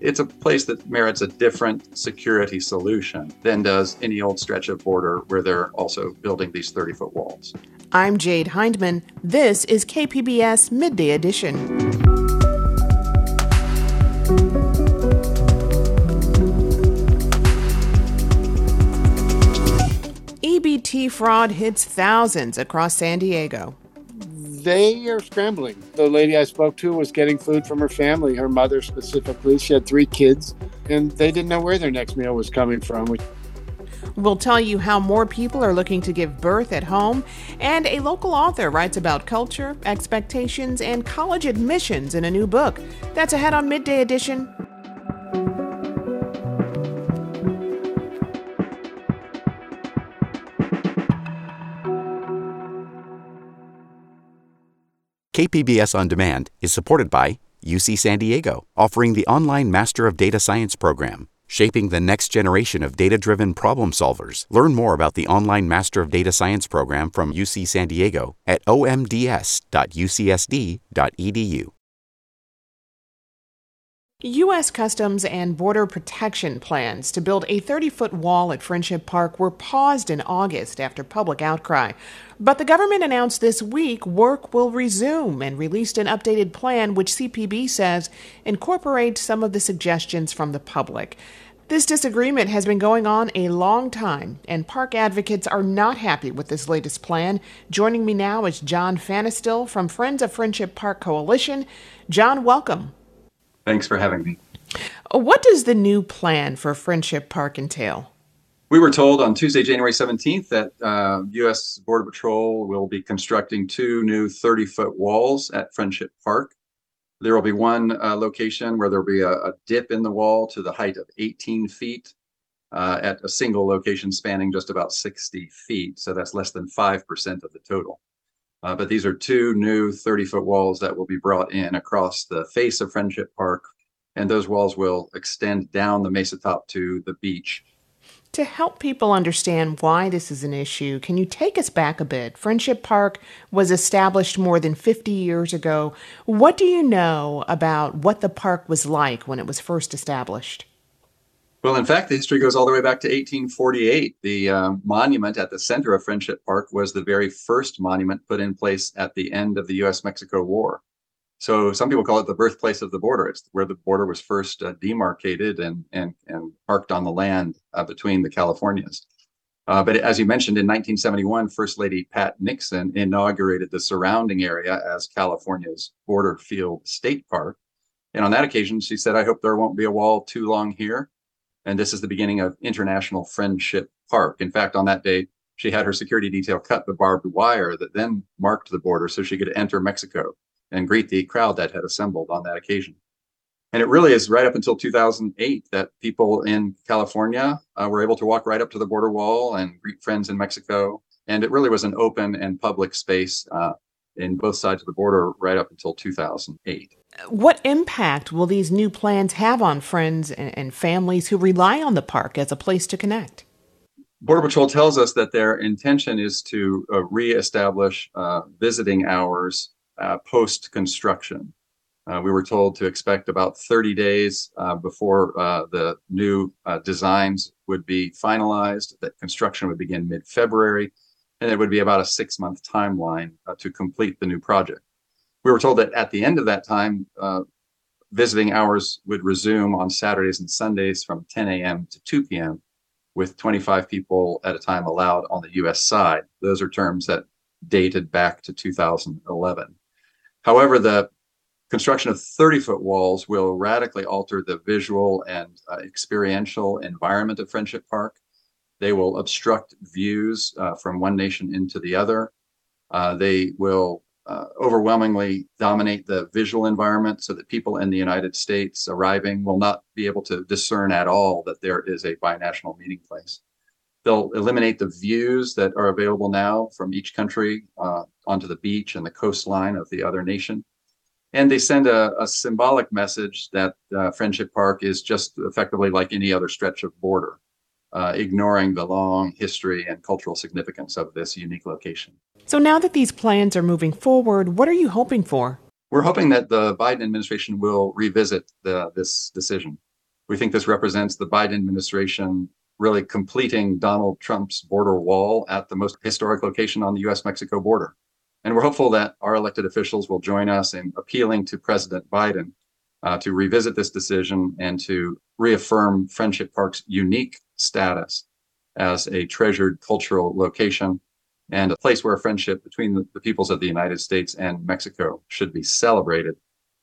It's a place that merits a different security solution than does any old stretch of border where they're also building these 30 foot walls. I'm Jade Hindman. This is KPBS Midday Edition. EBT fraud hits thousands across San Diego they are scrambling. The lady I spoke to was getting food from her family, her mother specifically. She had three kids, and they didn't know where their next meal was coming from. We'll tell you how more people are looking to give birth at home, and a local author writes about culture, expectations, and college admissions in a new book. That's ahead on Midday Edition. KPBS On Demand is supported by UC San Diego, offering the online Master of Data Science program, shaping the next generation of data driven problem solvers. Learn more about the online Master of Data Science program from UC San Diego at omds.ucsd.edu. U.S. Customs and Border Protection plans to build a 30 foot wall at Friendship Park were paused in August after public outcry. But the government announced this week work will resume and released an updated plan which CBP says incorporates some of the suggestions from the public. This disagreement has been going on a long time, and park advocates are not happy with this latest plan. Joining me now is John Fanestil from Friends of Friendship Park Coalition. John, welcome. Thanks for having me. What does the new plan for Friendship Park entail? We were told on Tuesday, January 17th, that uh, U.S. Border Patrol will be constructing two new 30 foot walls at Friendship Park. There will be one uh, location where there will be a, a, dip in the wall to the height of 18 feet uh, at a single location spanning just about 60 feet. So that's less than 5% of the total. Uh, but these are two new 30 foot walls that will be brought in across the face of Friendship Park. And those walls will extend down the mesa top to the beach. To help people understand why this is an issue, can you take us back a bit? Friendship Park was established more than 50 years ago. What do you know about what the park was like when it was first established? Well, in fact, the history goes all the way back to 1848. The uh, monument at the center of Friendship Park was the very first monument put in place at the end of the US Mexico War. So some people call it the birthplace of the border. It's where the border was first uh, demarcated and, and, and parked on the land uh, between the Californias. Uh, but as you mentioned, in 1971, First Lady Pat Nixon inaugurated the surrounding area as California's Border Field State Park. And on that occasion, she said, I hope there won't be a wall too long here. And this is the beginning of International Friendship Park. In fact, on that day, she had her security detail cut the barbed wire that then marked the border so she could enter Mexico and greet the crowd that had assembled on that occasion. And it really is right up until 2008 that people in California uh, were able to walk right up to the border wall and greet friends in Mexico. And it really was an open and public space uh, in both sides of the border right up until 2008. What impact will these new plans have on friends and, and families who rely on the park as a place to connect? Border Patrol tells us that their intention is to uh, reestablish uh, visiting hours uh, post construction. Uh, we were told to expect about 30 days uh, before uh, the new designs would be finalized, that construction would begin mid February, and it would be about a six month timeline to complete the new project we were told that at the end of that time, uh, visiting hours would resume on Saturdays and Sundays from 10 a.m. to 2 p.m., with 25 people at a time allowed on the U.S. side. Those are terms that dated back to 2011. However, the construction of 30 foot walls will radically alter the visual and uh, experiential environment of Friendship Park. They will obstruct views uh, from one nation into the other. Uh, they will uh, overwhelmingly dominate the visual environment so that people in the United States arriving will not be able to discern at all that there is a binational meeting place. They'll eliminate the views that are available now from each country uh, onto the beach and the coastline of the other nation. And they send a, a symbolic message that uh, Friendship Park is just effectively like any other stretch of border, uh, ignoring the long history and cultural significance of this unique location. So now that these plans are moving forward, what are you hoping for? We're hoping that the Biden administration will revisit the, this decision. We think this represents the Biden administration really completing Donald Trump's border wall at the most historic location on the US Mexico border. And we're hopeful that our elected officials will join us in appealing to President Biden uh, to revisit this decision and to reaffirm Friendship Park's unique status as a treasured cultural location and a place where friendship between the, peoples of the United States and Mexico should be celebrated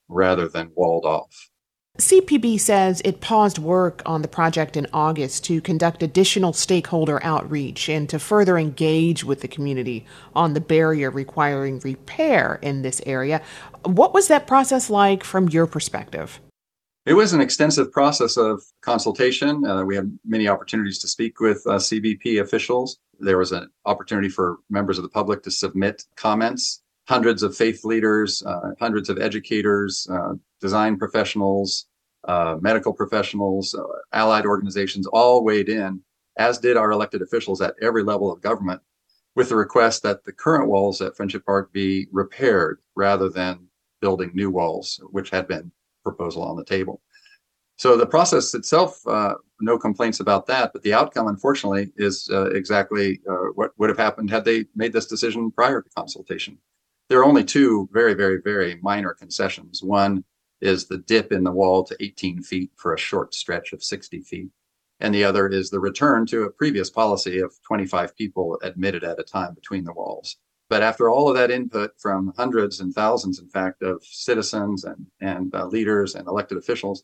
rather than walled off. CBP says it paused work on the project in August to conduct additional stakeholder outreach and to further engage with the community on the barrier requiring repair in this area. What was that process like from your perspective? It was an extensive process of consultation. Uh, we had many opportunities to speak with uh, CBP officials. There was an opportunity for members of the public to submit comments. Hundreds of faith leaders, uh, hundreds of educators, uh, design professionals, uh, medical professionals, uh, allied organizations all weighed in, as did our elected officials at every level of government, with the request that the current walls at Friendship Park be repaired rather than building new walls, which had been proposal on the table. So the process itself, uh, no complaints about that, but the outcome, unfortunately, is uh, exactly uh, what would have happened had they made this decision prior to consultation. There are only two very, very, very minor concessions. One is the dip in the wall to 18 feet for a short stretch of 60 feet. And the other is the return to a previous policy of 25 people admitted at a time between the walls. But after all of that input from hundreds and thousands, in fact, of citizens and, and uh, leaders and elected officials,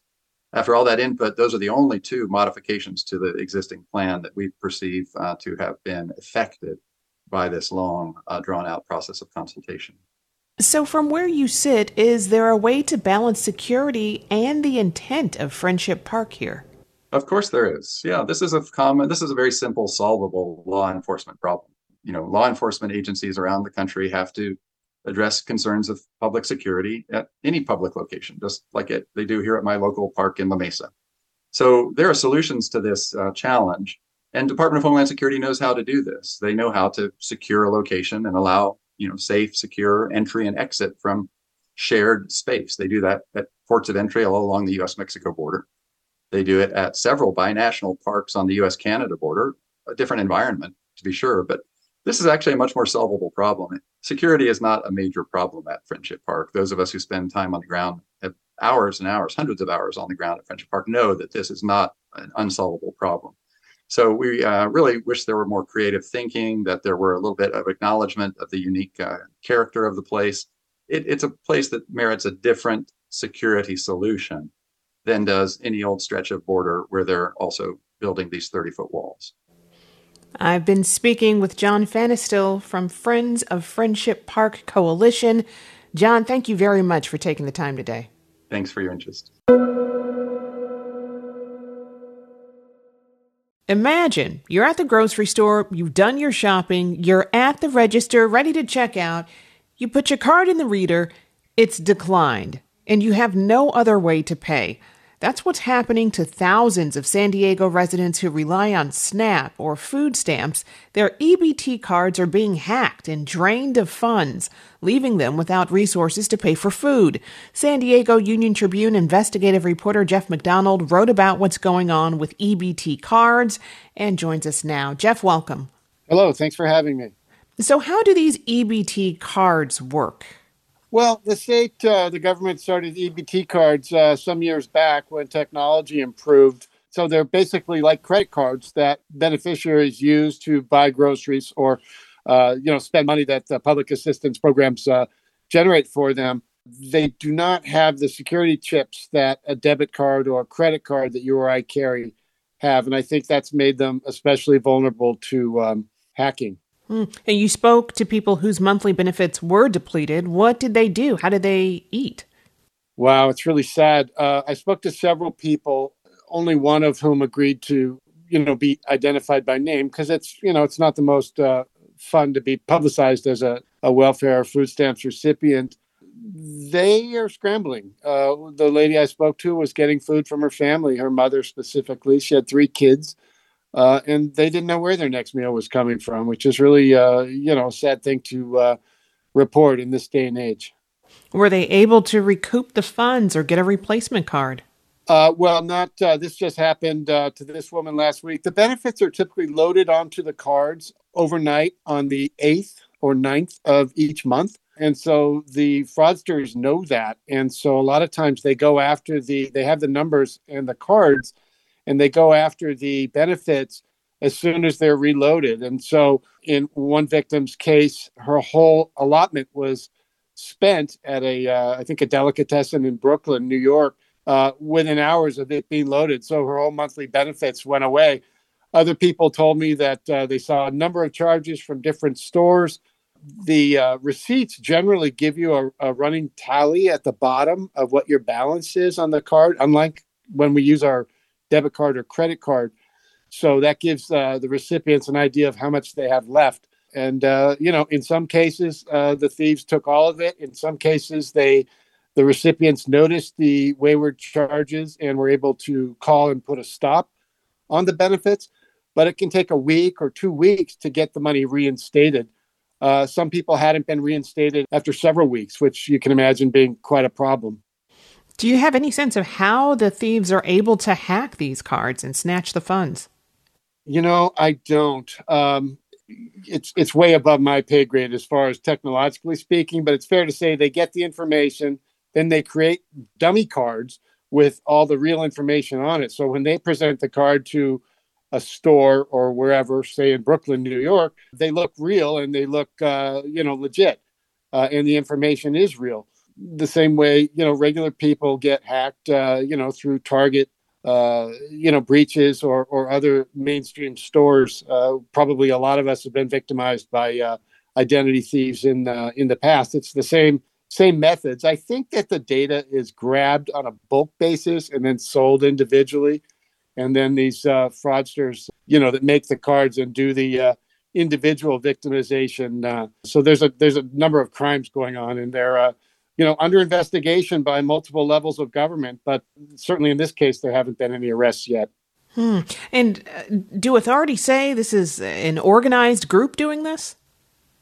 after all that input, those are the only two modifications to the existing plan that we perceive uh, to have been affected by this long, uh, drawn out process of consultation. So, from where you sit, is there a way to balance security and the intent of Friendship Park here? Of course, there is. Yeah, this is a common, this is a very simple, solvable law enforcement problem you know, law enforcement agencies around the country have to address concerns of public security at any public location, just like it, they do here at my local park in La Mesa. So there are solutions to this uh, challenge, and Department of Homeland Security knows how to do this. They know how to secure a location and allow you know safe, secure entry and exit from shared space. They do that at ports of entry all along the U.S.-Mexico border. They do it at several binational parks on the U.S.-Canada border, a different environment to be sure, but this is actually a much more solvable problem. Security is not a major problem at Friendship Park. Those of us who spend time on the ground, have hours and hours, hundreds of hours on the ground at Friendship Park, know that this is not an unsolvable problem. So we uh, really wish there were more creative thinking, that there were a little bit of acknowledgement of the unique uh, character of the place. It, it's a place that merits a different security solution than does any old stretch of border where they're also building these 30 foot walls. I've been speaking with John Fanestil from Friends of Friendship Park Coalition. John, thank you very much for taking the time today. Thanks for your interest. Imagine you're at the grocery store, you've done your shopping, you're at the register, ready to check out. You put your card in the reader, it's declined, and you have no other way to pay. That's what's happening to thousands of San Diego residents who rely on SNAP or food stamps. Their EBT cards are being hacked and drained of funds, leaving them without resources to pay for food. San Diego Union Tribune investigative reporter Jeff McDonald wrote about what's going on with EBT cards and joins us now. Jeff, welcome. Hello, thanks for having me. So, how do these EBT cards work? Well, the state, uh, the government started EBT cards uh, some years back when technology improved. So they're basically like credit cards that beneficiaries use to buy groceries or uh, you know, spend money that the public assistance programs uh, generate for them. They do not have the security chips that a debit card or a credit card that you or I carry have, and I think that's made them especially vulnerable to um, hacking. Mm. And you spoke to people whose monthly benefits were depleted. What did they do? How did they eat? Wow, it's really sad. Uh, I spoke to several people, only one of whom agreed to, you know, be identified by name because it's, you know, it's not the most uh, fun to be publicized as a, a welfare food stamps recipient. They are scrambling. Uh, the lady I spoke to was getting food from her family, her mother specifically. She had three kids, uh, and they didn't know where their next meal was coming from, which is really, uh, you know, a sad thing to uh, report in this day and age. Were they able to recoup the funds or get a replacement card? Uh, well, not uh, this just happened uh, to this woman last week. The benefits are typically loaded onto the cards overnight on the 8th or 9th of each month. And so the fraudsters know that. And so a lot of times they go after the, they have the numbers and the cards and they go after the benefits as soon as they're reloaded. And so in one victim's case, her whole allotment was spent at a, uh, I think a delicatessen in Brooklyn, New York, uh, within hours of it being loaded. So her whole monthly benefits went away. Other people told me that uh, they saw a number of charges from different stores. The uh, receipts generally give you a, a, running tally at the bottom of what your balance is on the card, unlike when we use our debit card or credit card. So that gives uh, the recipients an idea of how much they have left. And uh, you know, in some cases, uh, the thieves took all of it. In some cases, they the recipients noticed the wayward charges and were able to call and put a stop on the benefits but it can take a week or two weeks to get the money reinstated. Uh, some people hadn't been reinstated after several weeks, which you can imagine being quite a problem. Do you have any sense of how the thieves are able to hack these cards and snatch the funds? You know, I don't. Um, it's it's way above my pay grade as far as technologically speaking, but it's fair to say they get the information, then they create dummy cards with all the real information on it. So when they present the card to a store or wherever, say in Brooklyn, New York, they look real and they look, uh, you know, legit, uh, and the information is real. The same way, you know, regular people get hacked, uh, you know, through Target, uh, you know, breaches or or other mainstream stores. Uh, probably a lot of us have been victimized by uh, identity thieves in in the past. It's the same same methods. I think that the data is grabbed on a bulk basis and then sold individually and then these uh, fraudsters, you know, that make the cards and do the uh, individual victimization. So there's a there's a number of crimes going on, and they're uh, you know under investigation by multiple levels of government. But certainly in this case, there haven't been any arrests yet. Hmm. And uh, do authorities say this is an organized group doing this?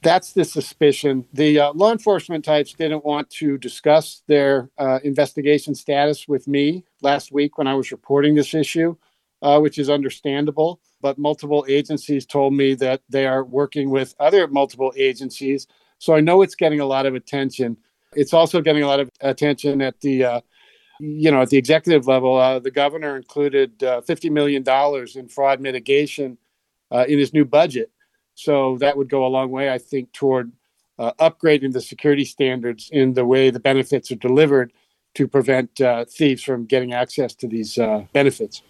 that's the suspicion. The uh, law enforcement types didn't want to discuss their uh, investigation status with me last week when I was reporting this issue, uh, which is understandable. But multiple agencies told me that they are working with other multiple agencies. So I know it's getting a lot of attention. It's also getting a lot of attention at the uh, you know, at the executive level, uh, the governor included uh, $50 million in fraud mitigation in his new budget. So that would go a long way, I think, toward uh, upgrading the security standards in the way the benefits are delivered to prevent uh, thieves from getting access to these uh, benefits.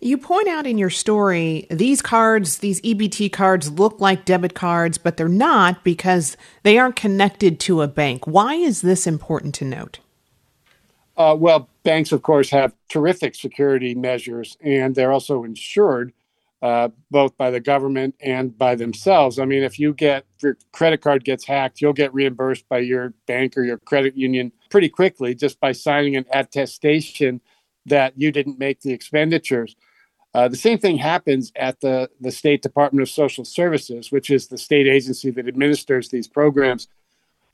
You point out in your story these cards, these EBT cards, look like debit cards, but they're not because they aren't connected to a bank. Why is this important to note? Uh, well, banks, of course, have terrific security measures, and they're also insured uh, both by the government and by themselves. I mean, if you get your credit card gets hacked, you'll get reimbursed by your bank or your credit union pretty quickly just by signing an attestation that you didn't make the expenditures. Uh, the same thing happens at the, the State Department of Social Services, which is the state agency that administers these programs.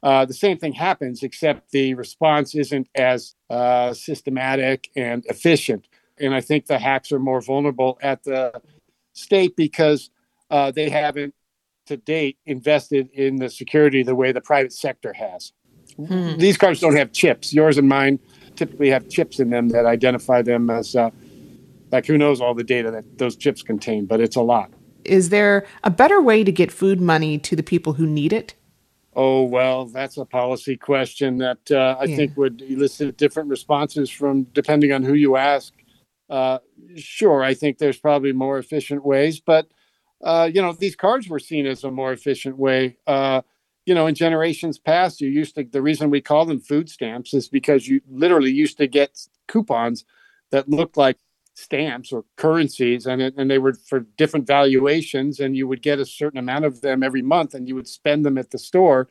Uh, the same thing happens, except the response isn't as uh, systematic and efficient. And I think the hacks are more vulnerable at the state because uh, they haven't to date invested in the security the way the private sector has. Hmm. These cards don't have chips. Yours and mine typically have chips in them that identify them as uh, like who knows all the data that those chips contain, but it's a lot. Is there a better way to get food money to the people who need it? Oh, well, that's a policy question that uh, I yeah. think would elicit different responses from depending on who you ask. Uh, sure, I think there's probably more efficient ways, but uh, you know, these cards were seen as a more efficient way. Uh, you know, in generations past, you used to, the reason we call them food stamps is because you literally used to get coupons that looked like stamps or currencies and, and they were for different valuations and you would get a certain amount of them every month and you would spend them at the store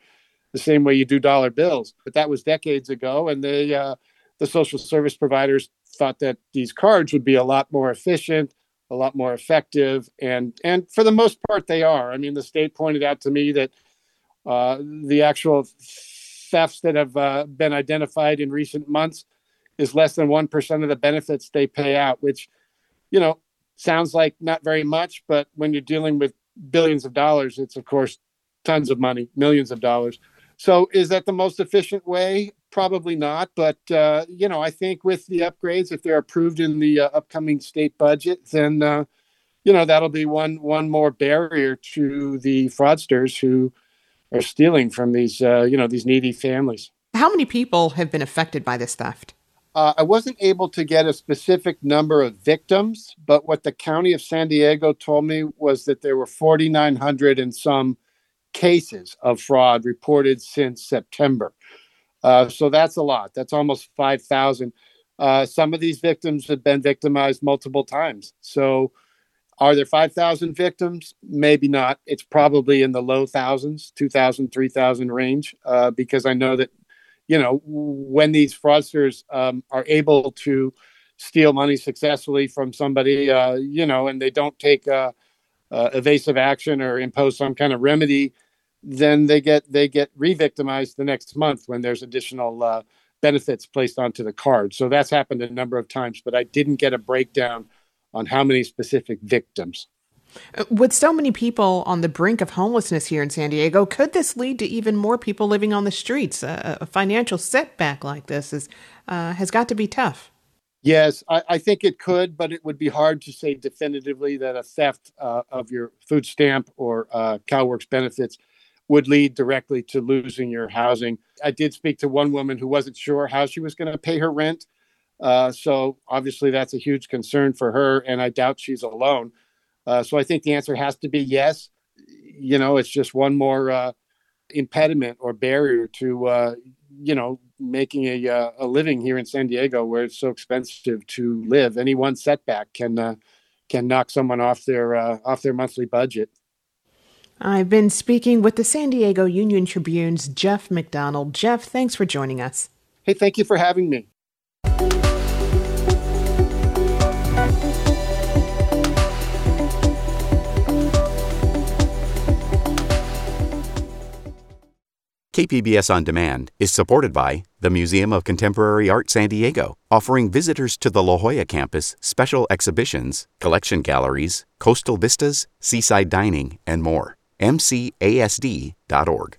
the same way you do dollar bills. But that was decades ago and they uh, the social service providers thought that these cards would be a lot more efficient a lot more effective and and for the most part they are. I mean the state pointed out to me that uh, the actual thefts that have uh, been identified in recent months is less than 1% of the benefits they pay out, which, you know, sounds like not very much, but when you're dealing with billions of dollars, it's of course tons of money, millions of dollars. So is that the most efficient way? Probably not. But, uh, you know, I think with the upgrades, if they're approved in the uh, upcoming state budget, then, uh, you know, that'll be one one more barrier to the fraudsters who are stealing from these, uh, you know, these needy families. How many people have been affected by this theft? Uh, I wasn't able to get a specific number of victims, but what the county of San Diego told me was that there were 4,900 and some cases of fraud reported since September. Uh, so that's a lot. That's almost 5,000. Uh, some of these victims have been victimized multiple times. So are there 5,000 victims? Maybe not. It's probably in the low thousands, 2,000, 3,000 range, uh, because I know that you know, when these fraudsters um, are able to steal money successfully from somebody, uh, you know, and they don't take uh, uh, evasive action or impose some kind of remedy, then they get they get re-victimized the next month when there's additional uh, benefits placed onto the card. So that's happened a number of times, but I didn't get a breakdown on how many specific victims. With so many people on the brink of homelessness here in San Diego, could this lead to even more people living on the streets? A, a financial setback like this is, uh, has got to be tough. Yes, I, I, think it could, but it would be hard to say definitively that a theft uh, of your food stamp or uh, CalWORKS benefits would lead directly to losing your housing. I did speak to one woman who wasn't sure how she was going to pay her rent. Uh, so obviously, that's a huge concern for her, and I doubt she's alone. Uh, so I think the answer has to be yes. You know, it's just one more uh, impediment or barrier to uh, you know making a uh, a living here in San Diego, where it's so expensive to live. Any one setback can uh, can knock someone off their uh, off their monthly budget. I've been speaking with the San Diego Union Tribune's Jeff McDonald. Jeff, thanks for joining us. Hey, thank you for having me. KPBS On Demand is supported by the Museum of Contemporary Art San Diego, offering visitors to the La Jolla campus special exhibitions, collection galleries, coastal vistas, seaside dining, and more. MCASD.org.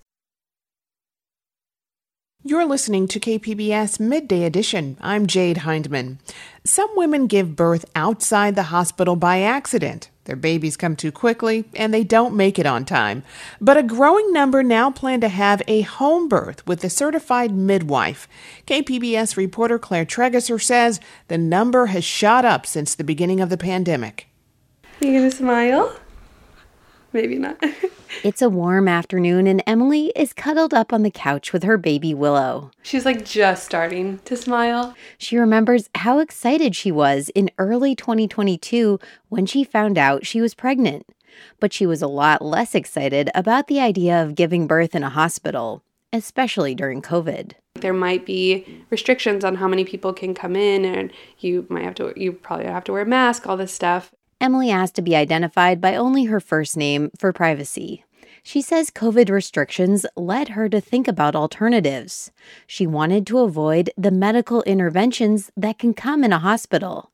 You're listening to KPBS Midday Edition. I'm Jade Hindman. Some women give birth outside the hospital by accident. Their babies come too quickly and they don't make it on time. But a growing number now plan to have a home birth with a certified midwife. KPBS reporter Claire Trageser says the number has shot up since the beginning of the pandemic. You gonna smile? Maybe not. it's a warm afternoon, and Emily is cuddled up on the couch with her baby Willow. She's like just starting to smile. She remembers how excited she was in early 2022 when she found out she was pregnant. But she was a lot less excited about the idea of giving birth in a hospital, especially during COVID. There might be restrictions on how many people can come in, and you might have to, you probably have to wear a mask, all this stuff. Emily asked to be identified by only her first name for privacy. She says COVID restrictions led her to think about alternatives. She wanted to avoid the medical interventions that can come in a hospital.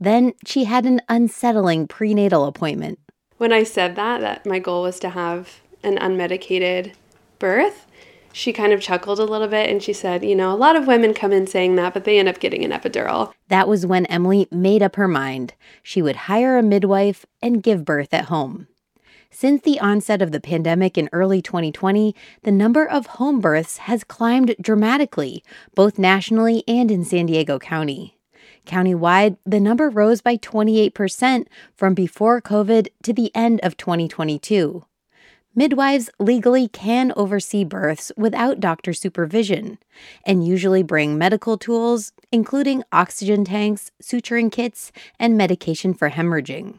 Then she had an unsettling prenatal appointment. When I said that, that my goal was to have an unmedicated birth, she kind of chuckled a little bit and she said, You know, a lot of women come in saying that, but they end up getting an epidural. That was when Emily made up her mind. She would hire a midwife and give birth at home. Since the onset of the pandemic in early 2020, the number of home births has climbed dramatically, both nationally and in San Diego County. Countywide, the number rose by 28% from before COVID to the end of 2022. Midwives legally can oversee births without doctor supervision and usually bring medical tools, including oxygen tanks, suturing kits, and medication for hemorrhaging.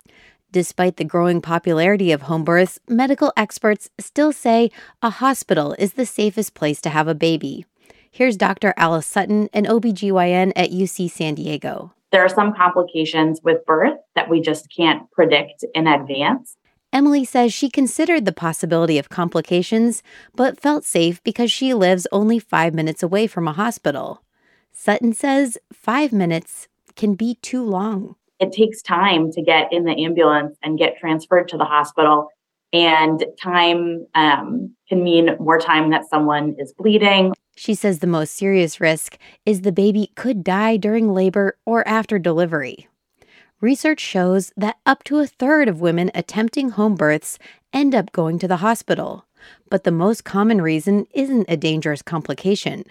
Despite the growing popularity of home births, medical experts still say a hospital is the safest place to have a baby. Here's Dr. Alice Sutton, an OBGYN at UC San Diego. There are some complications with birth that we just can't predict in advance. Emily says she considered the possibility of complications, but felt safe because she lives only five minutes away from a hospital. Sutton says five minutes can be too long it takes time to get in the ambulance and get transferred to the hospital. And time um, can mean more time that someone is bleeding. She says the most serious risk is the baby could die during labor or after delivery. Research shows that up to a third of women attempting home births end up going to the hospital. But the most common reason isn't a dangerous complication.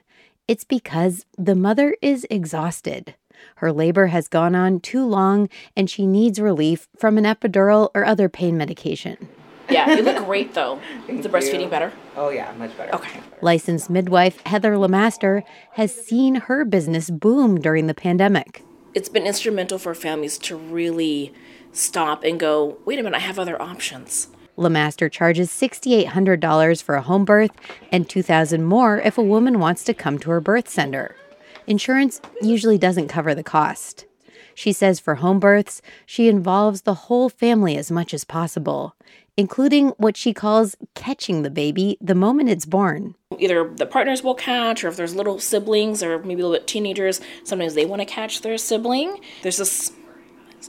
It's because the mother is exhausted. Her labor has gone on too long and she needs relief from an epidural or other pain medication. Yeah, you look great though. Is the breastfeeding you. better? Oh yeah, much better. Okay. Licensed midwife Heather Lamaster has seen her business boom during the pandemic. It's been instrumental for families to really stop and go, wait a minute, I have other options. Lamaster charges $6,800 for a home birth and 2,000 more if a woman wants to come to her birth center insurance usually doesn't cover the cost. She says for home births, she involves the whole family as much as possible, including what she calls catching the baby the moment it's born. Either the partners will catch, or if there's little siblings or maybe a little bit teenagers, sometimes they want to catch their sibling. There's this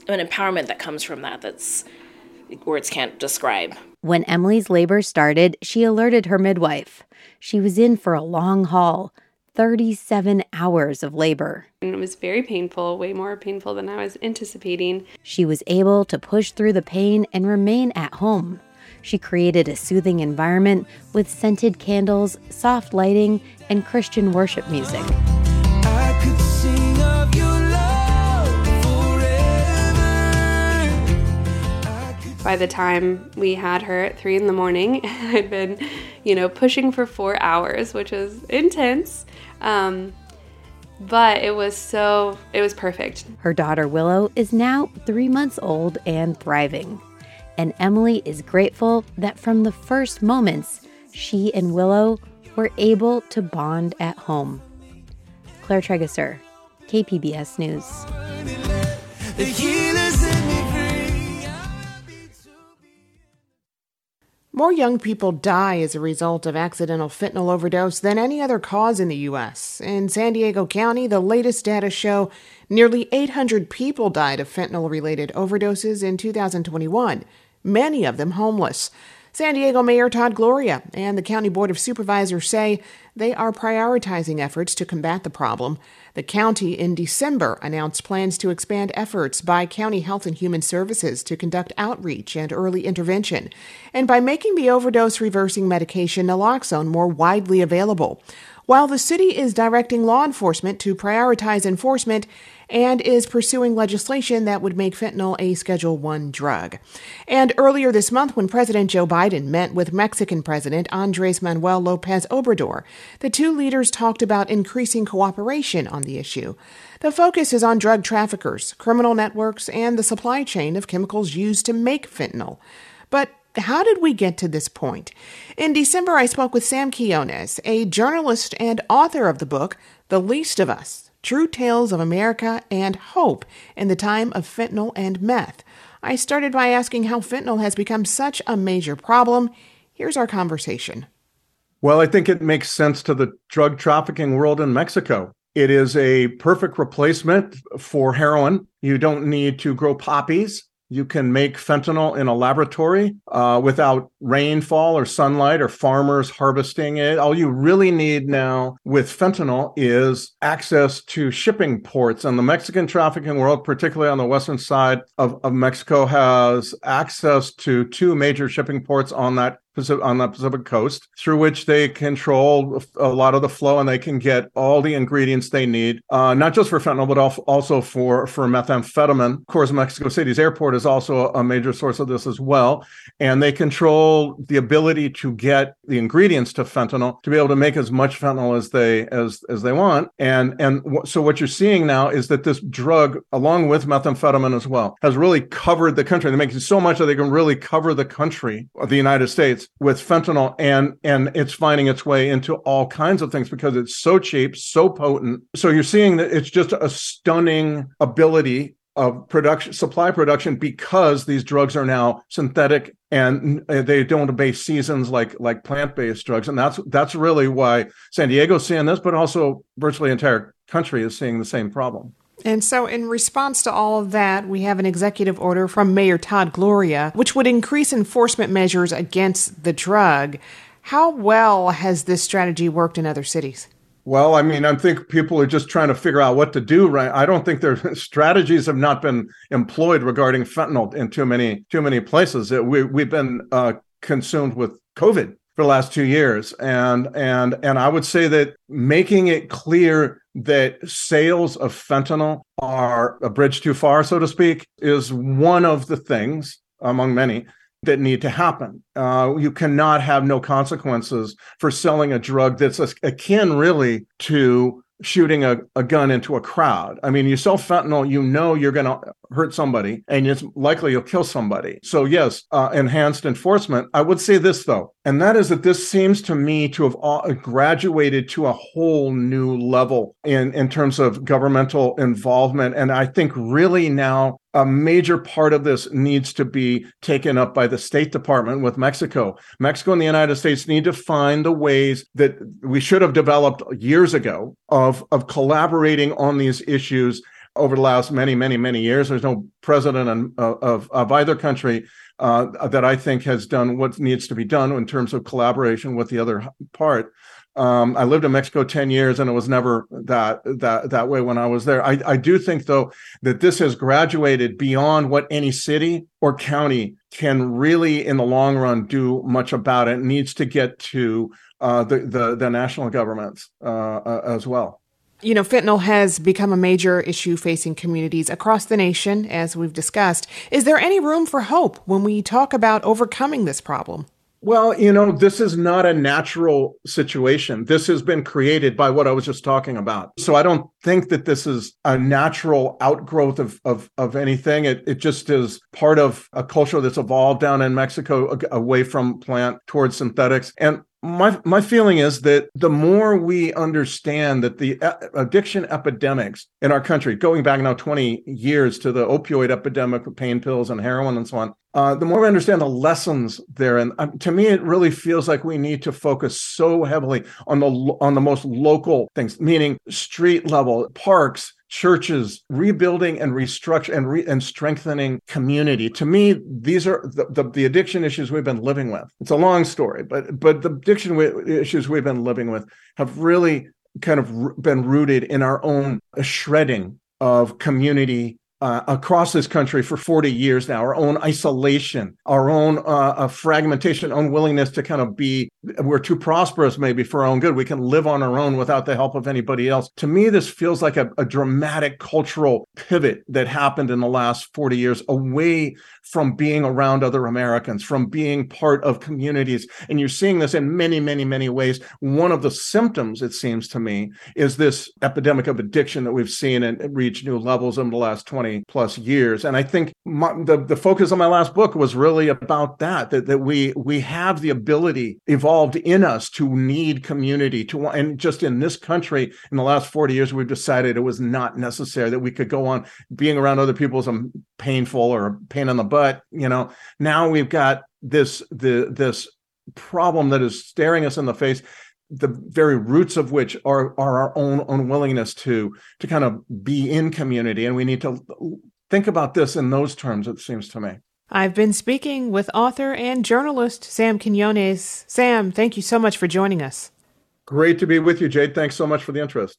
an empowerment that comes from that that's words can't describe. When Emily's labor started, she alerted her midwife. She was in for a long haul 37 hours of labor. And it was very painful, way more painful than I was anticipating. She was able to push through the pain and remain at home. She created a soothing environment with scented candles, soft lighting, and Christian worship music. By the time we had her at three in the morning, I'd been, you know, pushing for four hours, which was intense. Um, but it was so, it was perfect. Her daughter Willow is now three months old and thriving. And Emily is grateful that from the first moments, she and Willow were able to bond at home. Claire Trageser, KPBS News. More young people die as a result of accidental fentanyl overdose than any other cause in the U.S. In San Diego County, the latest data show nearly 800 people died of fentanyl related overdoses in 2021, many of them homeless. San Diego Mayor Todd Gloria and the County Board of Supervisors say they are prioritizing efforts to combat the problem. The county in December announced plans to expand efforts by County Health and Human Services to conduct outreach and early intervention, and by making the overdose reversing medication naloxone more widely available. While the city is directing law enforcement to prioritize enforcement, and is pursuing legislation that would make fentanyl a Schedule 1 drug. And earlier this month, when President Joe Biden met with Mexican President Andres Manuel Lopez Obrador, the two leaders talked about increasing cooperation on the issue. The focus is on drug traffickers, criminal networks, and the supply chain of chemicals used to make fentanyl. But how did we get to this point? In December, I spoke with Sam Quinones, a journalist and author of the book, The Least of Us True Tales of America and Hope in the Time of Fentanyl and Meth. I started by asking how fentanyl has become such a major problem. Here's our conversation. Well, I think it makes sense to the drug trafficking world in Mexico. It is a perfect replacement for heroin. You don't need to grow poppies You can make fentanyl in a laboratory uh, without rainfall or sunlight or farmers harvesting it. All you really need now with fentanyl is access to shipping ports. And the Mexican trafficking world, particularly on the western side of, of Mexico, has access to two major shipping ports on that on the Pacific coast, through which they control a lot of the flow and they can get all the ingredients they need, uh, not just for fentanyl, but also for, for methamphetamine. Of course, Mexico City's airport is also a major source of this as well. And they control the ability to get the ingredients to fentanyl to be able to make as much fentanyl as they as as they want. And and w- so what you're seeing now is that this drug, along with methamphetamine as well, has really covered the country. They're making so much that they can really cover the country the United States with fentanyl and and it's finding its way into all kinds of things because it's so cheap so potent. So you're seeing that it's just a stunning ability of production supply production because these drugs are now synthetic and they don't obey seasons like like plant-based drugs. And that's that's really why san diego's seeing this but also virtually entire country is seeing the same problem and so, in response to all of that, we have an executive order from Mayor Todd Gloria, which would increase enforcement measures against the drug. How well has this strategy worked in other cities? Well, I mean, I think people are just trying to figure out what to do. Right? I don't think their strategies have not been employed regarding fentanyl in too many too many places. We we've been uh, consumed with COVID for the last two years, and and and I would say that making it clear that sales of fentanyl are a bridge too far, so to speak, is one of the things among many that need to happen. Uh, you cannot have no consequences for selling a drug that's akin really to shooting a, a gun into a crowd. I mean, you sell fentanyl, you know you're going to hurt somebody and it's likely you'll kill somebody. So, yes, uh, enhanced enforcement. I would say this, though, and that is that this seems to me to have all, graduated to a whole new level in, in terms of governmental involvement. And I think really now a major part of this needs to be taken up by the State Department with Mexico. Mexico and the United States need to find the ways that we should have developed years ago of, of collaborating on these issues over the last many, many, many years. There's no president of, of either country uh, that I think has done what needs to be done in terms of collaboration with the other part. Um, I lived in Mexico 10 years and it was never that that that way when I was there. I, I do think though that this has graduated beyond what any city or county can really in the long run do much about it. needs to get to uh, the, the, the national governments uh, uh, as well. You know, fentanyl has become a major issue facing communities across the nation, as we've discussed. Is there any room for hope when we talk about overcoming this problem? Well, you know, this is not a natural situation. This has been created by what I was just talking about. So I don't think that this is a natural outgrowth of of, of anything. It it just is part of a culture that's evolved down in Mexico away from plant towards synthetics. And my my feeling is that the more we understand that the addiction epidemics in our country, going back now 20 years to the opioid epidemic with pain pills and heroin and so on, uh, the more we understand the lessons there, and um, to me, it really feels like we need to focus so heavily on the on the most local things, meaning street level parks, churches rebuilding and restructure and re- and strengthening community. To me these are the, the, the addiction issues we've been living with. It's a long story but but the addiction issues we've been living with have really kind of r- been rooted in our own shredding of community uh, across this country for 40 years now, our own isolation, our own uh, uh, fragmentation, unwillingness to kind of be, we're too prosperous maybe for our own good. We can live on our own without the help of anybody else. To me, this feels like a, a dramatic cultural pivot that happened in the last 40 years away from being around other Americans, from being part of communities. And you're seeing this in many, many, many ways. One of the symptoms, it seems to me, is this epidemic of addiction that we've seen and reach new levels in the last 20 plus years. And I think my, the, the focus of my last book was really about that, that, that we, we have the ability evolved in us to need community to, and just in this country in the last 40 years, we've decided it was not necessary that we could go on being around other people a painful or pain in the butt you know now we've got this the this problem that is staring us in the face the very roots of which are are our own unwillingness to to kind of be in community and we need to think about this in those terms, it seems to me. I've been speaking with author and journalist Sam Quinones. Sam, thank you so much for joining us. Great to be with you, Jade. Thanks so much for the interest.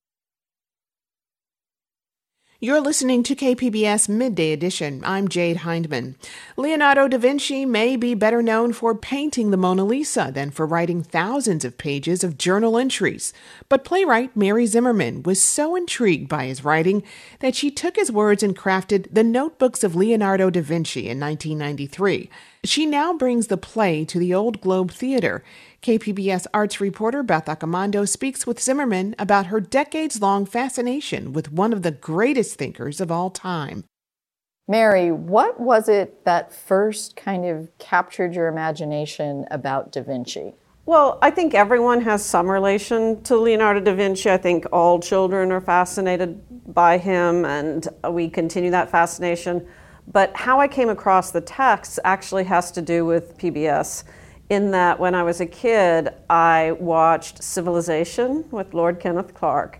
You're listening to KPBS Midday Edition. I'm Jade Hindman. Leonardo da Vinci may be better known for painting the Mona Lisa than for writing thousands of pages of journal entries. But playwright Mary Zimmerman was so intrigued by his writing that she took his words and crafted The Notebooks of Leonardo da Vinci in 1993. She now brings the play to the Old Globe Theater. KPBS arts reporter Beth Accomando speaks with Zimmerman about her decades long fascination with one of the greatest thinkers of all time. Mary, what was it that first kind of captured your imagination about Da Vinci? Well, I think everyone has some relation to Leonardo da Vinci. I think all children are fascinated by him, and we continue that fascination. But how I came across the text actually has to do with PBS in that when I was a kid, I watched Civilization with Lord Kenneth Clark.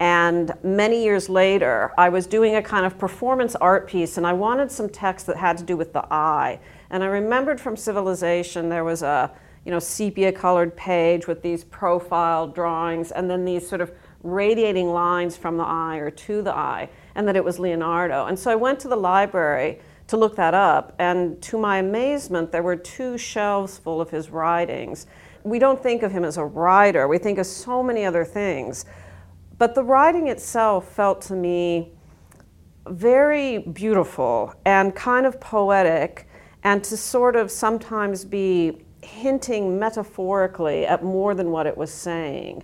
And many years later, I was doing a kind of performance art piece, and I wanted some text that had to do with the eye. And I remembered from Civilization there was a you know sepia colored page with these profile drawings, and then these sort of radiating lines from the eye or to the eye, and that it was Leonardo. And so I went to the library to look that up. And to my amazement, there were two shelves full of his writings. We don't think of him as a writer, we think of so many other things. But the writing itself felt to me very beautiful and kind of poetic, and to sort of sometimes be hinting metaphorically at more than what it was saying.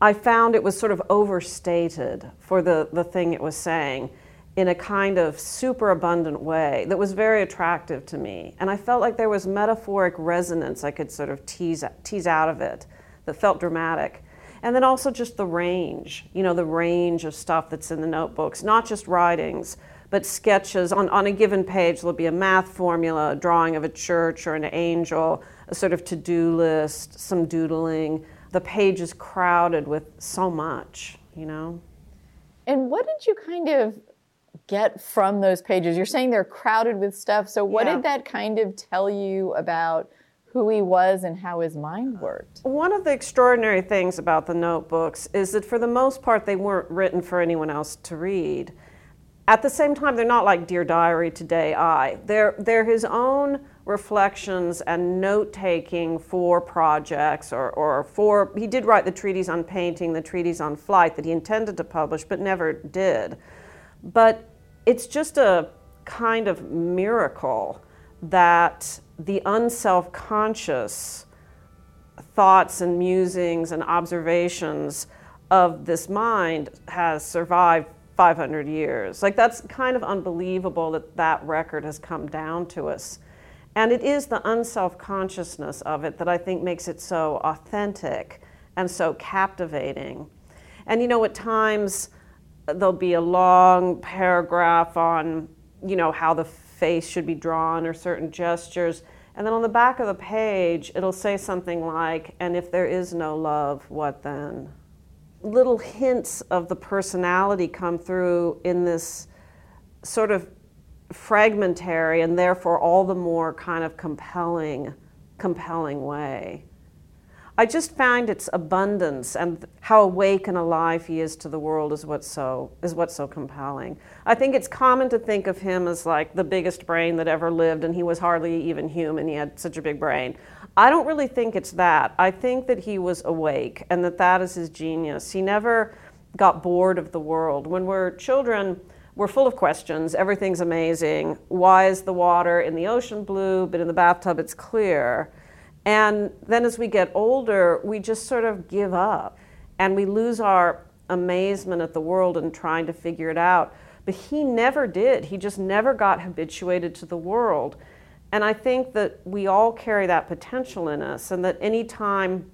I found it was sort of overstated for the, the thing it was saying in a kind of super abundant way that was very attractive to me. And I felt like there was metaphoric resonance I could sort of tease, tease out of it that felt dramatic. And then also just the range, you know, the range of stuff that's in the notebooks, not just writings, but sketches. On, on a given page, there'll be a math formula, a drawing of a church or an angel, a sort of to do list, some doodling. The page is crowded with so much, you know. And what did you kind of get from those pages? You're saying they're crowded with stuff. So, what yeah. did that kind of tell you about who he was and how his mind worked? One of the extraordinary things about the notebooks is that for the most part, they weren't written for anyone else to read. At the same time, they're not like Dear Diary Today I. They're, they're his own reflections and note taking for projects or, or for, he did write the treatise on painting, the treatise on flight that he intended to publish but never did. But it's just a kind of miracle that the unself conscious thoughts and musings and observations of this mind has survived 500 years. Like, that's kind of unbelievable that that record has come down to us. And it is the unself consciousness of it that I think makes it so authentic and so captivating. And you know, at times, there'll be a long paragraph on, you know, how the face should be drawn or certain gestures. And then on the back of the page, it'll say something like, and if there is no love, what then? Little hints of the personality come through in this sort of fragmentary and therefore all the more kind of compelling, compelling way. I just find its abundance and how awake and alive he is to the world is what's so is what's so compelling. I think it's common to think of him as like the biggest brain that ever lived and he was hardly even human. He had such a big brain. I don't really think it's that. I think that he was awake and that that is his genius. He never got bored of the world. When we're children, we're full of questions. Everything's amazing. Why is the water in the ocean blue, but in the bathtub it's clear? And then as we get older, we just sort of give up and we lose our amazement at the world and trying to figure it out. But he never did. He just never got habituated to the world. And I think that we all carry that potential in us, and that anytime,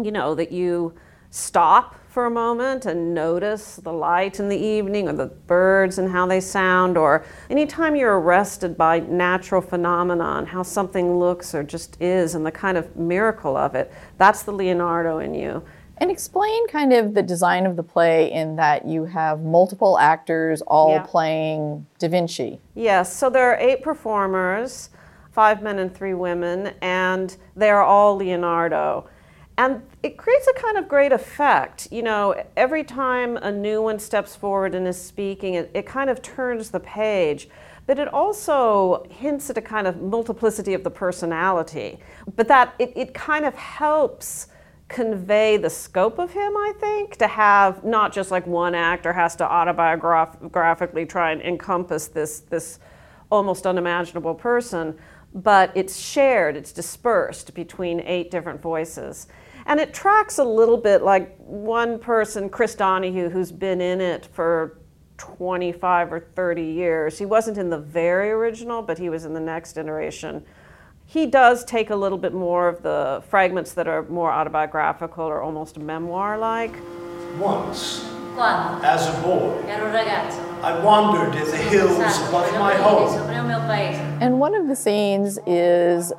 you know, that you stop for a moment and notice the light in the evening or the birds and how they sound, or anytime you're arrested by natural phenomenon, how something looks or just is, and the kind of miracle of it, that's the Leonardo in you. And explain kind of the design of the play in that you have multiple actors all yeah. playing Da Vinci. Yes, so there are eight performers, five men and three women, and they are all Leonardo. And it creates a kind of great effect. You know, every time a new one steps forward and is speaking, it, it kind of turns the page. But it also hints at a kind of multiplicity of the personality. But that it, it kind of helps convey the scope of him, I think, to have not just like one actor has to autobiographically try and encompass this, this almost unimaginable person, but it's shared, it's dispersed between eight different voices. And it tracks a little bit like one person, Chris Donahue, who's been in it for 25 or 30 years. He wasn't in the very original, but he was in the next iteration. He does take a little bit more of the fragments that are more autobiographical or almost memoir like. Once, as a boy, I wandered in the hills above my home. And one of the scenes is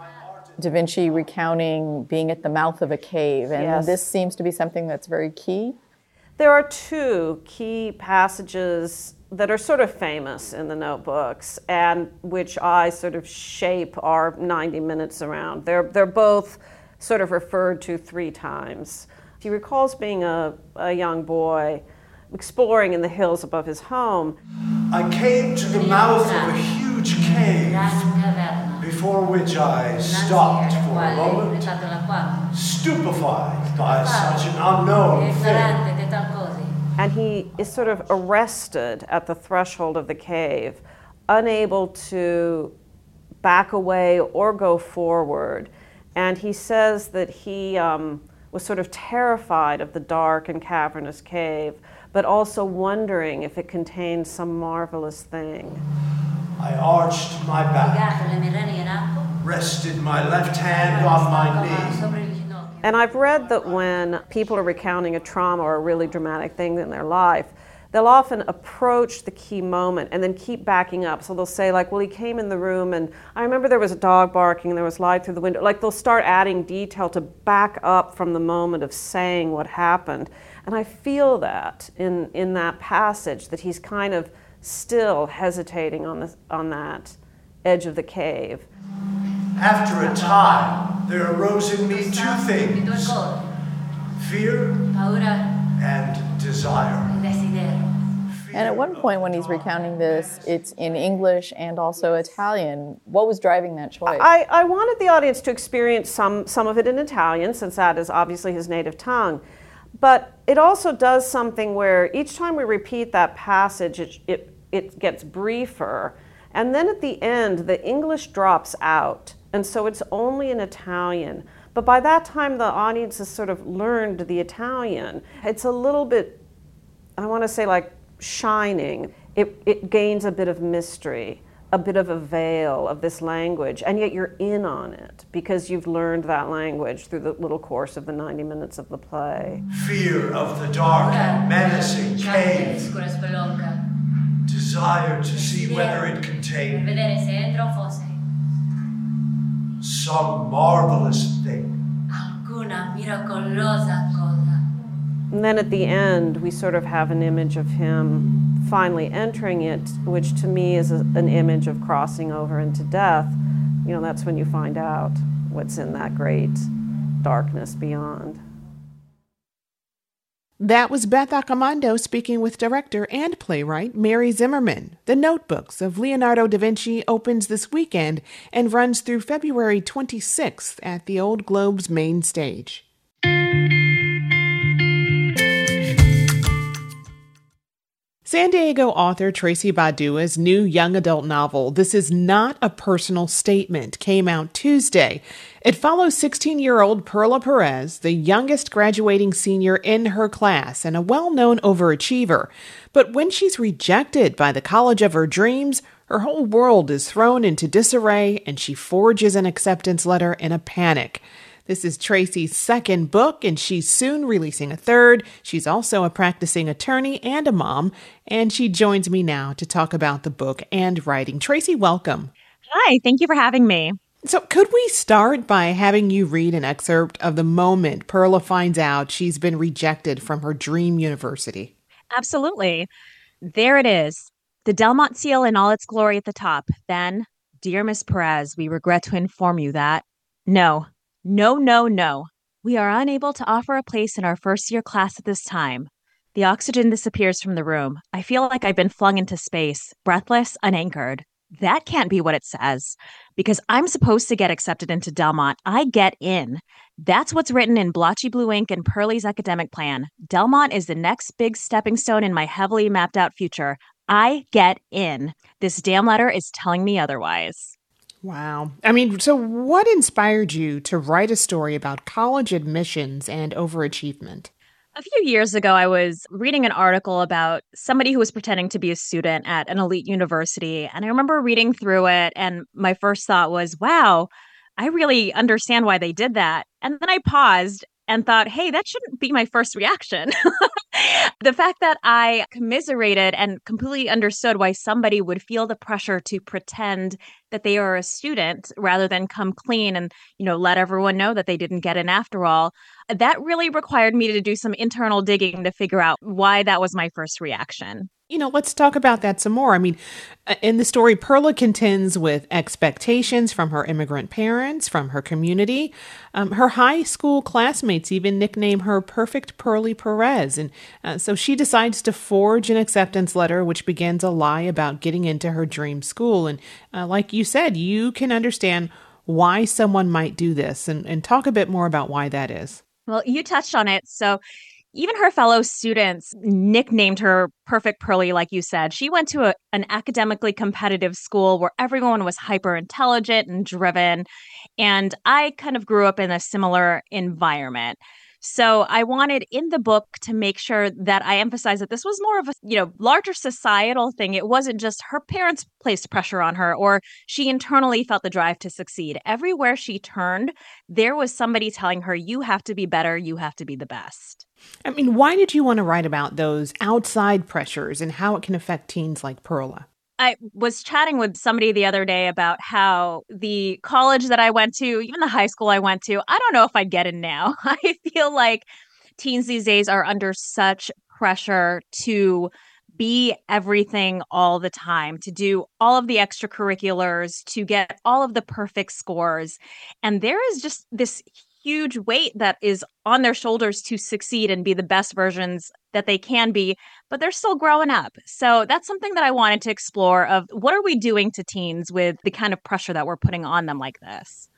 Da Vinci recounting being at the mouth of a cave, and yes. this seems to be something that's very key. There are two key passages that are sort of famous in the notebooks and which I sort of shape our 90 minutes around. They're, they're both sort of referred to three times. He recalls being a, a young boy exploring in the hills above his home. I came to the mouth of a huge cave before which I stopped for a moment, stupefied by such an unknown thing. And he is sort of arrested at the threshold of the cave, unable to back away or go forward. And he says that he um, was sort of terrified of the dark and cavernous cave, but also wondering if it contained some marvelous thing. I arched my back, rested my left hand on my knee. And I've read that when people are recounting a trauma or a really dramatic thing in their life, they'll often approach the key moment and then keep backing up. So they'll say, like, well, he came in the room and I remember there was a dog barking and there was light through the window. Like, they'll start adding detail to back up from the moment of saying what happened. And I feel that in, in that passage, that he's kind of still hesitating on, the, on that edge of the cave. After a time, there arose in me two things fear and desire. And at one point, when he's recounting this, it's in English and also Italian. What was driving that choice? I, I wanted the audience to experience some, some of it in Italian, since that is obviously his native tongue. But it also does something where each time we repeat that passage, it, it it gets briefer. And then at the end, the English drops out. And so it's only in Italian. But by that time, the audience has sort of learned the Italian. It's a little bit, I want to say, like shining. It, it gains a bit of mystery, a bit of a veil of this language, and yet you're in on it because you've learned that language through the little course of the 90 minutes of the play. Fear of the dark and menacing cave desire to see whether it contained some marvelous thing. And then at the end, we sort of have an image of him finally entering it, which to me is a, an image of crossing over into death. You know, that's when you find out what's in that great darkness beyond. That was Beth Accomando speaking with director and playwright Mary Zimmerman. The Notebooks of Leonardo da Vinci opens this weekend and runs through February 26th at the Old Globe's main stage. San Diego author Tracy Badua's new young adult novel, This Is Not a Personal Statement, came out Tuesday. It follows 16 year old Perla Perez, the youngest graduating senior in her class and a well known overachiever. But when she's rejected by the college of her dreams, Her whole world is thrown into disarray, and she forges an acceptance letter in a panic. This is Tracy's second book, and she's soon releasing a third. She's also a practicing attorney and a mom, and she joins me now to talk about the book and writing. Tracy, welcome. Hi, thank you for having me. So, could we start by having you read an excerpt of the moment Perla finds out she's been rejected from her dream university? Absolutely. There it is the Delmont seal in all its glory at the top. Then, Dear Miss Perez, we regret to inform you that no, no, no, no. We are unable to offer a place in our first year class at this time. The oxygen disappears from the room. I feel like I've been flung into space, breathless, unanchored. That can't be what it says. Because I'm supposed to get accepted into Delmont. I get in. That's what's written in blotchy blue ink in Pearlie's academic plan. Delmont is the next big stepping stone in my heavily mapped out future. I get in. This damn letter is telling me otherwise. Wow. I mean, so what inspired you to write a story about college admissions and overachievement? A few years ago, I was reading an article about somebody who was pretending to be a student at an elite university. And I remember reading through it, and my first thought was, wow, I really understand why they did that. And then I paused and thought, hey, that shouldn't be my first reaction. the fact that I commiserated and completely understood why somebody would feel the pressure to pretend that they are a student rather than come clean and, you know, let everyone know that they didn't get in after all, that really required me to do some internal digging to figure out why that was my first reaction. You know, let's talk about that some more. I mean, uh, in the story, Perla contends with expectations from her immigrant parents, from her community. Um, her high school classmates even nickname her Perfect Pearlie Perez. And uh, so she decides to forge an acceptance letter, which begins a lie about getting into her dream school. And uh, like you said, you can understand why someone might do this and, and talk a bit more about why that is. Well, you touched on it. So even her fellow students nicknamed her Perfect Pearlie, like you said. She went to a, an academically competitive school where everyone was hyper intelligent and driven. And I kind of grew up in a similar environment. So I wanted in the book to make sure that I emphasize that this was more of a, you know, larger societal thing. It wasn't just her parents placed pressure on her or she internally felt the drive to succeed. Everywhere she turned, there was somebody telling her, you have to be better, you have to be the best. I mean, why did you want to write about those outside pressures and how it can affect teens like Perla? I was chatting with somebody the other day about how the college that I went to, even the high school I went to, I don't know if I'd get in now. I feel like teens these days are under such pressure to be everything all the time, to do all of the extracurriculars, to get all of the perfect scores. And there is just this huge weight that is on their shoulders to succeed and be the best versions that they can be, but they're still growing up. So that's something that I wanted to explore of what are we doing to teens with the kind of pressure that we're putting on them like this?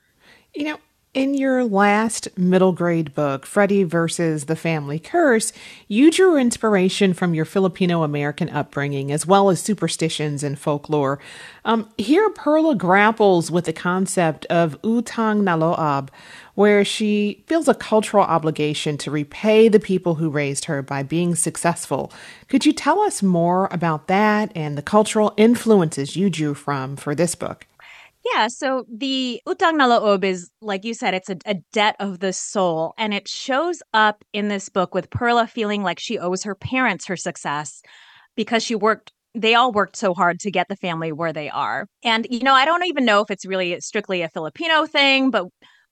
You know, in your last middle grade book, Freddie versus the Family Curse, you drew inspiration from your Filipino American upbringing as well as superstitions and folklore. Um, here, Perla grapples with the concept of utang na loob, where she feels a cultural obligation to repay the people who raised her by being successful. Could you tell us more about that and the cultural influences you drew from for this book? Yeah, so the utang na loob is, like you said, it's a, a, debt of the soul. And it shows up in this book with Perla feeling like she owes her parents her success because she worked, they all worked so hard to get the family where they are. And, you know, I don't even know if it's really strictly a Filipino thing, but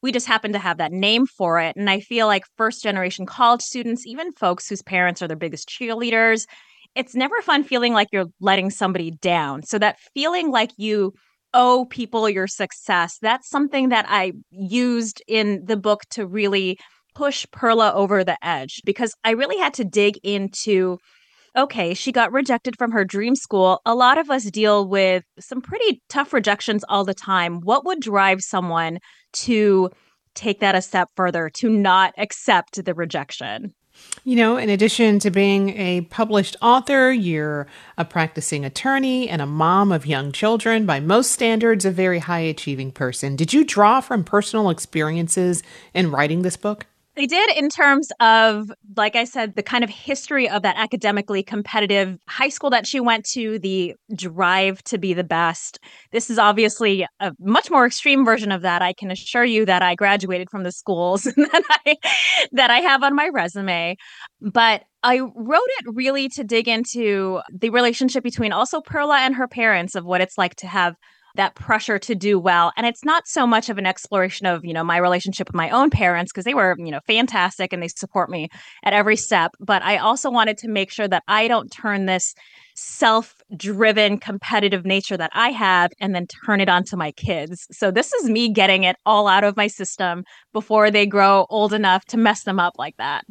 we just happen to have that name for it. And I feel like first generation college students, even folks whose parents are their biggest cheerleaders, it's never fun feeling like you're letting somebody down. So that feeling like you owe people your success, that's something that I used in the book to really push Perla over the edge because I really had to dig into okay, she got rejected from her dream school. A lot of us deal with some pretty tough rejections all the time. What would drive someone to take that a step further, to not accept the rejection? You know, in addition to being a published author, you're a practicing attorney and a mom of young children, by most standards, a very high achieving person. Did you draw from personal experiences in writing this book? They did in terms of, like I said, the kind of history of that academically competitive high school that she went to, the drive to be the best. This is obviously a much more extreme version of that. I can assure you that I graduated from the schools that I that I have on my resume. But I wrote it really to dig into the relationship between also Perla and her parents of what it's like to have that pressure to do well. And it's not so much of an exploration of, you know, my relationship with my own parents because they were, you know, fantastic and they support me at every step. But I also wanted to make sure that I don't turn this self driven competitive nature that I have and then turn it on to my kids. So this is me getting it all out of my system before they grow old enough to mess them up like that.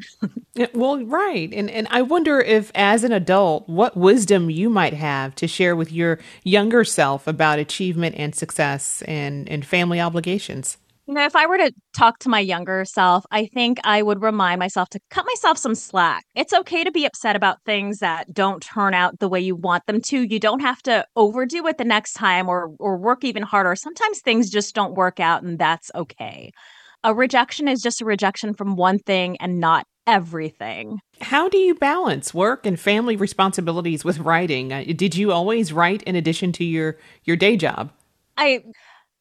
Well, right. And and I wonder if as an adult, what wisdom you might have to share with your younger self about achievement and success and, and family obligations. You know, if I were to talk to my younger self, I think I would remind myself to cut myself some slack. It's okay to be upset about things that don't turn out the way you want them to. You don't have to overdo it the next time or or work even harder. Sometimes things just don't work out and that's okay. A rejection is just a rejection from one thing and not everything. How do you balance work and family responsibilities with writing? Uh, did you always write in addition to your your day job? I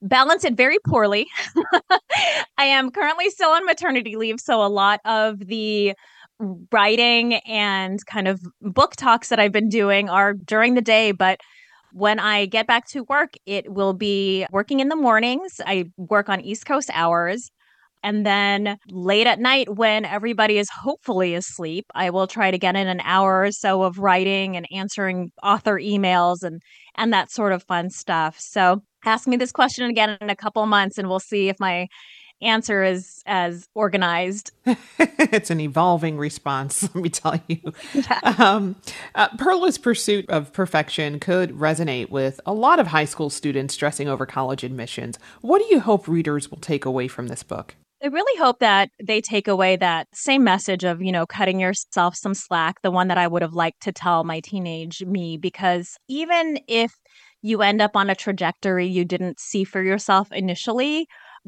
balance it very poorly. I am currently still on maternity leave, so a lot of the writing and kind of book talks that I've been doing are during the day, but when I get back to work, it will be working in the mornings. I work on East Coast hours. And then late at night, when everybody is hopefully asleep, I will try to get in an hour or so of writing and answering author emails and and that sort of fun stuff. So ask me this question again in a couple months, and we'll see if my answer is as organized. it's an evolving response, let me tell you. Yeah. Um, uh, Perla's pursuit of perfection could resonate with a lot of high school students stressing over college admissions. What do you hope readers will take away from this book? I really hope that they take away that same message of, you know, cutting yourself some slack, the one that I would have liked to tell my teenage me, because even if you end up on a trajectory you didn't see for yourself initially,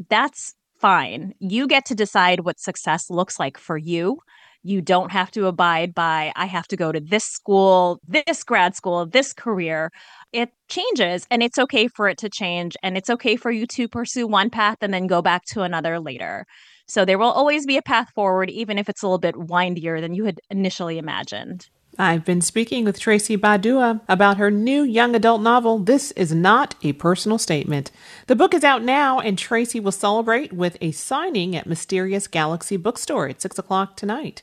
that's fine. You get to decide what success looks like for you. You don't have to abide by, I have to go to this school, this grad school, this career. It changes and it's okay for it to change. And it's okay for you to pursue one path and then go back to another later. So there will always be a path forward, even if it's a little bit windier than you had initially imagined. I've been speaking with Tracy Badua about her new young adult novel, This Is Not a Personal Statement. The book is out now, and Tracy will celebrate with a signing at Mysterious Galaxy Bookstore at 6 o'clock tonight.